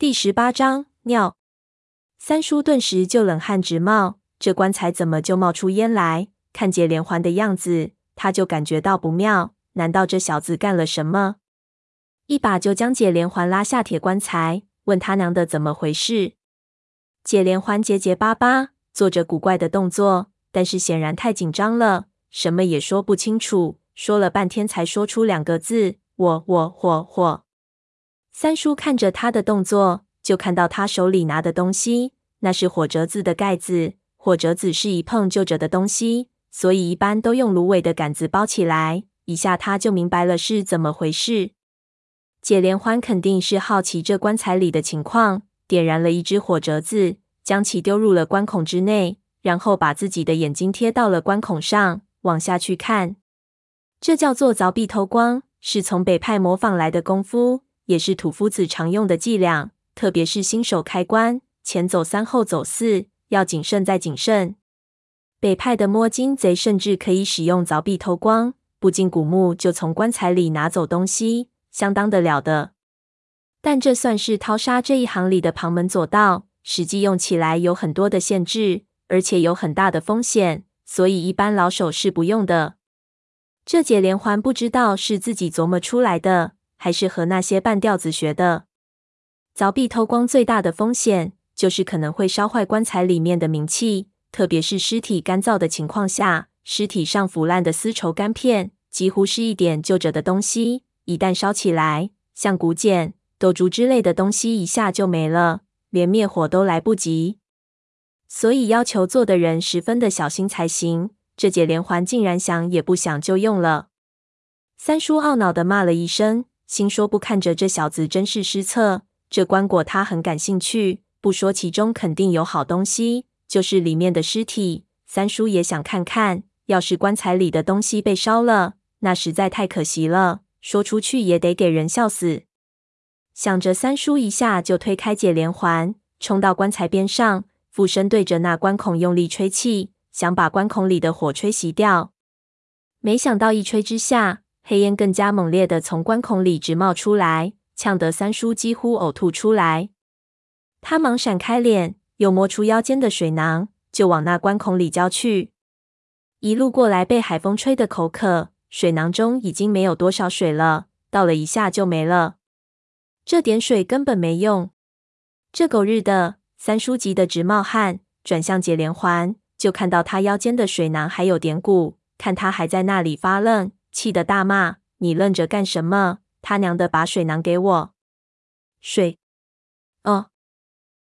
第十八章尿。三叔顿时就冷汗直冒，这棺材怎么就冒出烟来？看解连环的样子，他就感觉到不妙。难道这小子干了什么？一把就将解连环拉下铁棺材，问他娘的怎么回事？解连环结结巴巴，做着古怪的动作，但是显然太紧张了，什么也说不清楚。说了半天才说出两个字：我我火火。三叔看着他的动作，就看到他手里拿的东西，那是火折子的盖子。火折子是一碰就折的东西，所以一般都用芦苇的杆子包起来。一下他就明白了是怎么回事。解连环肯定是好奇这棺材里的情况，点燃了一支火折子，将其丢入了棺孔之内，然后把自己的眼睛贴到了棺孔上，往下去看。这叫做凿壁偷光，是从北派模仿来的功夫。也是土夫子常用的伎俩，特别是新手开棺，前走三后走四，要谨慎再谨慎。北派的摸金贼甚至可以使用凿壁偷光，不进古墓就从棺材里拿走东西，相当的了得。但这算是淘沙这一行里的旁门左道，实际用起来有很多的限制，而且有很大的风险，所以一般老手是不用的。这解连环不知道是自己琢磨出来的。还是和那些半吊子学的。凿壁偷光最大的风险就是可能会烧坏棺材里面的冥器，特别是尸体干燥的情况下，尸体上腐烂的丝绸干片，几乎是一点就着的东西，一旦烧起来，像骨简、斗竹之类的东西，一下就没了，连灭火都来不及。所以要求做的人十分的小心才行。这解连环竟然想也不想就用了。三叔懊恼的骂了一声。心说：“不看着这小子真是失策。这棺椁他很感兴趣，不说其中肯定有好东西，就是里面的尸体，三叔也想看看。要是棺材里的东西被烧了，那实在太可惜了，说出去也得给人笑死。”想着，三叔一下就推开解连环，冲到棺材边上，俯身对着那棺孔用力吹气，想把棺孔里的火吹熄掉。没想到一吹之下，黑烟更加猛烈的从关孔里直冒出来，呛得三叔几乎呕吐出来。他忙闪开脸，又摸出腰间的水囊，就往那关孔里浇去。一路过来被海风吹得口渴，水囊中已经没有多少水了，倒了一下就没了。这点水根本没用。这狗日的！三叔急得直冒汗，转向解连环，就看到他腰间的水囊还有点鼓，看他还在那里发愣。气得大骂：“你愣着干什么？他娘的，把水囊给我！”水，哦，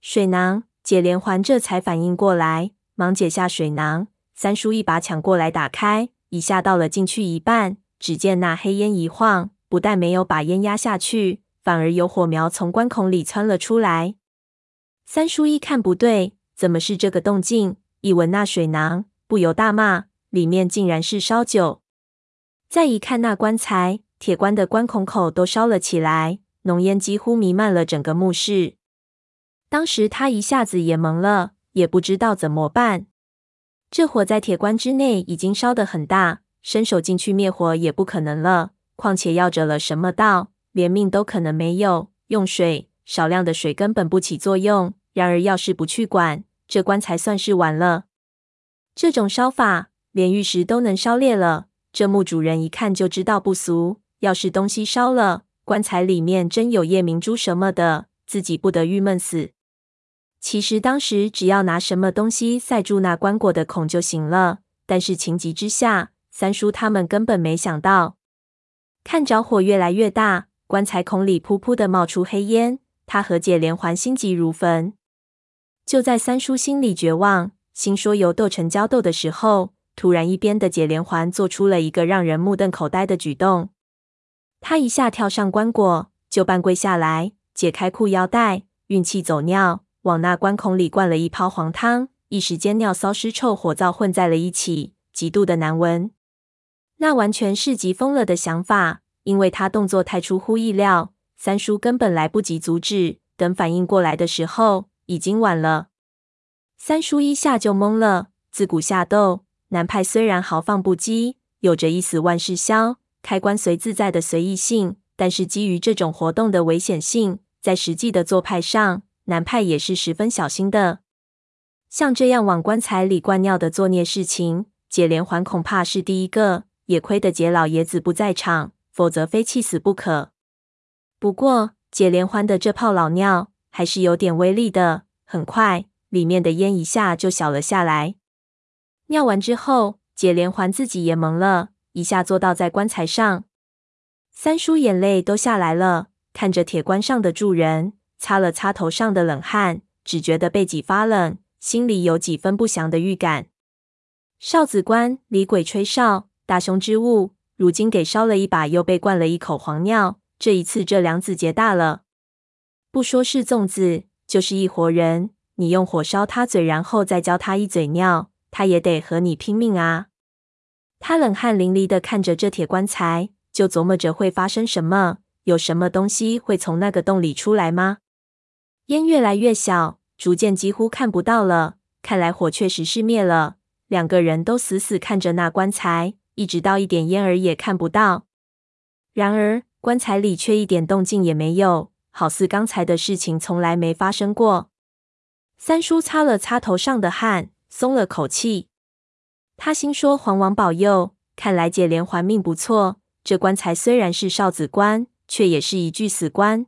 水囊。解连环这才反应过来，忙解下水囊。三叔一把抢过来打开，一下倒了进去一半。只见那黑烟一晃，不但没有把烟压下去，反而有火苗从棺孔里窜了出来。三叔一看不对，怎么是这个动静？一闻那水囊，不由大骂：“里面竟然是烧酒！”再一看那棺材，铁棺的棺孔口都烧了起来，浓烟几乎弥漫了整个墓室。当时他一下子也懵了，也不知道怎么办。这火在铁棺之内已经烧得很大，伸手进去灭火也不可能了。况且要着了什么道，连命都可能没有。用水，少量的水根本不起作用。然而要是不去管，这棺材算是完了。这种烧法，连玉石都能烧裂了。这墓主人一看就知道不俗，要是东西烧了，棺材里面真有夜明珠什么的，自己不得郁闷死。其实当时只要拿什么东西塞住那棺椁的孔就行了，但是情急之下，三叔他们根本没想到。看着火越来越大，棺材孔里噗噗的冒出黑烟，他和解连环心急如焚。就在三叔心里绝望，心说由斗成焦斗的时候。突然，一边的解连环做出了一个让人目瞪口呆的举动。他一下跳上棺椁，就半跪下来，解开裤腰带，运气走尿，往那棺孔里灌了一泡黄汤。一时间，尿骚尸臭火燥混在了一起，极度的难闻。那完全是急疯了的想法，因为他动作太出乎意料，三叔根本来不及阻止。等反应过来的时候，已经晚了。三叔一下就懵了，自古下斗。南派虽然豪放不羁，有着一死万事消、开关随自在的随意性，但是基于这种活动的危险性，在实际的做派上，南派也是十分小心的。像这样往棺材里灌尿的作孽事情，解连环恐怕是第一个。也亏得解老爷子不在场，否则非气死不可。不过解连环的这泡老尿还是有点威力的，很快里面的烟一下就小了下来。尿完之后，解连环自己也懵了，一下坐到在棺材上。三叔眼泪都下来了，看着铁棺上的住人，擦了擦头上的冷汗，只觉得背脊发冷。心里有几分不祥的预感。少子棺李鬼吹哨，大凶之物，如今给烧了一把，又被灌了一口黄尿。这一次，这梁子结大了。不说是粽子，就是一活人，你用火烧他嘴，然后再浇他一嘴尿，他也得和你拼命啊！他冷汗淋漓的看着这铁棺材，就琢磨着会发生什么，有什么东西会从那个洞里出来吗？烟越来越小。逐渐几乎看不到了，看来火确实是灭了。两个人都死死看着那棺材，一直到一点烟儿也看不到。然而棺材里却一点动静也没有，好似刚才的事情从来没发生过。三叔擦了擦头上的汗，松了口气。他心说：“皇王保佑，看来解连环命不错。这棺材虽然是少子棺，却也是一具死棺。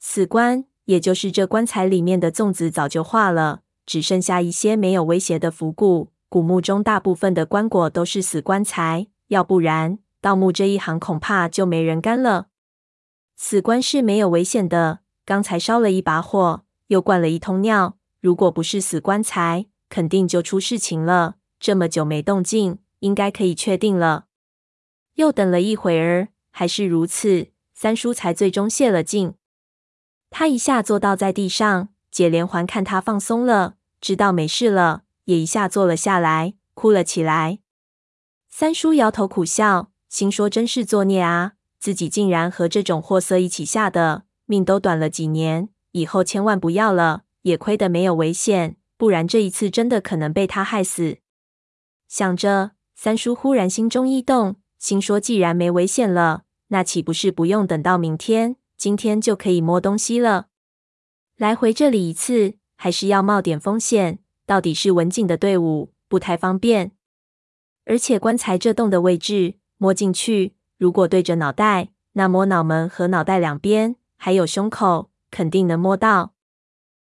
死棺。”也就是这棺材里面的粽子早就化了，只剩下一些没有威胁的腐骨。古墓中大部分的棺椁都是死棺材，要不然盗墓这一行恐怕就没人干了。死棺是没有危险的，刚才烧了一把火，又灌了一通尿，如果不是死棺材，肯定就出事情了。这么久没动静，应该可以确定了。又等了一会儿，还是如此，三叔才最终泄了劲。他一下坐倒在地上，解连环看他放松了，知道没事了，也一下坐了下来，哭了起来。三叔摇头苦笑，心说真是作孽啊，自己竟然和这种货色一起下的，命都短了几年，以后千万不要了。也亏得没有危险，不然这一次真的可能被他害死。想着，三叔忽然心中一动，心说既然没危险了，那岂不是不用等到明天？今天就可以摸东西了。来回这里一次，还是要冒点风险。到底是文景的队伍，不太方便。而且棺材这洞的位置，摸进去，如果对着脑袋，那摸脑门和脑袋两边，还有胸口，肯定能摸到。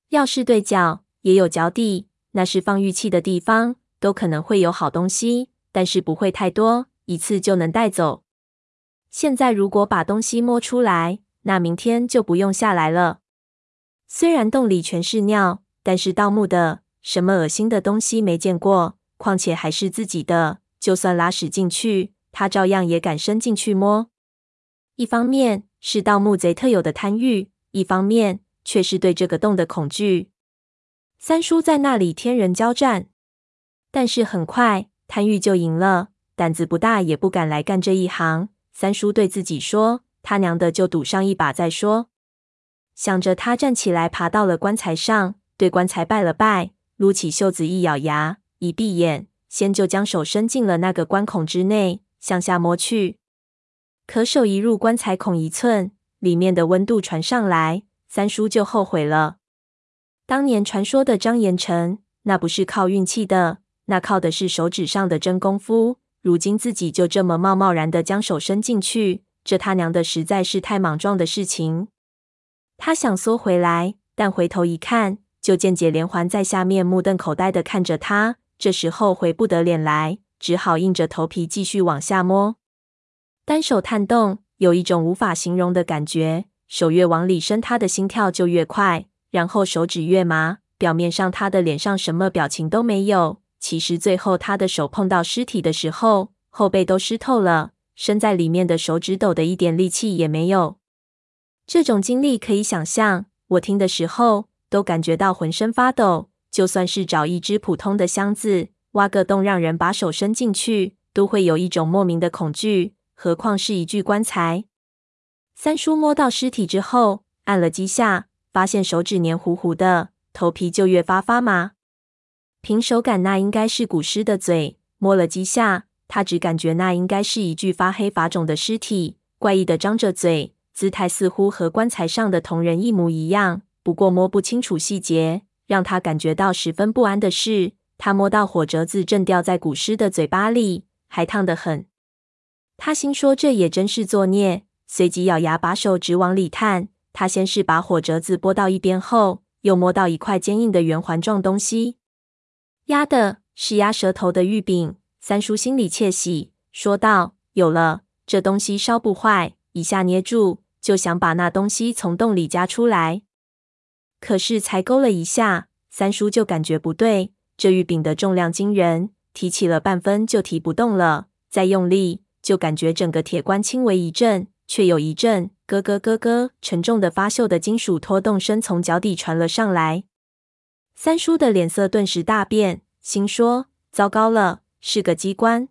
要是对脚，也有脚底，那是放玉器的地方，都可能会有好东西，但是不会太多，一次就能带走。现在如果把东西摸出来，那明天就不用下来了。虽然洞里全是尿，但是盗墓的什么恶心的东西没见过，况且还是自己的，就算拉屎进去，他照样也敢伸进去摸。一方面是盗墓贼特有的贪欲，一方面却是对这个洞的恐惧。三叔在那里天人交战，但是很快贪欲就赢了，胆子不大也不敢来干这一行。三叔对自己说。他娘的，就赌上一把再说。想着，他站起来，爬到了棺材上，对棺材拜了拜，撸起袖子，一咬牙，一闭眼，先就将手伸进了那个棺孔之内，向下摸去。可手一入棺材孔一寸，里面的温度传上来，三叔就后悔了。当年传说的张延成，那不是靠运气的，那靠的是手指上的真功夫。如今自己就这么贸贸然的将手伸进去。这他娘的实在是太莽撞的事情！他想缩回来，但回头一看，就见解连环在下面目瞪口呆的看着他。这时候回不得脸来，只好硬着头皮继续往下摸。单手探洞，有一种无法形容的感觉。手越往里伸，他的心跳就越快，然后手指越麻。表面上他的脸上什么表情都没有，其实最后他的手碰到尸体的时候，后背都湿透了。伸在里面的手指抖得一点力气也没有，这种经历可以想象。我听的时候都感觉到浑身发抖。就算是找一只普通的箱子，挖个洞让人把手伸进去，都会有一种莫名的恐惧，何况是一具棺材。三叔摸到尸体之后，按了几下，发现手指黏糊糊的，头皮就越发发麻。凭手感，那应该是古尸的嘴。摸了几下。他只感觉那应该是一具发黑发肿的尸体，怪异的张着嘴，姿态似乎和棺材上的铜人一模一样，不过摸不清楚细节。让他感觉到十分不安的是，他摸到火折子正掉在古尸的嘴巴里，还烫得很。他心说这也真是作孽，随即咬牙把手指往里探。他先是把火折子拨到一边后，又摸到一块坚硬的圆环状东西。压的是压舌头的玉柄。三叔心里窃喜，说道：“有了，这东西烧不坏。”一下捏住，就想把那东西从洞里夹出来。可是才勾了一下，三叔就感觉不对。这玉柄的重量惊人，提起了半分就提不动了。再用力，就感觉整个铁棺轻微一震，却有一阵咯咯咯咯沉重的发锈的金属拖动声从脚底传了上来。三叔的脸色顿时大变，心说：糟糕了，是个机关。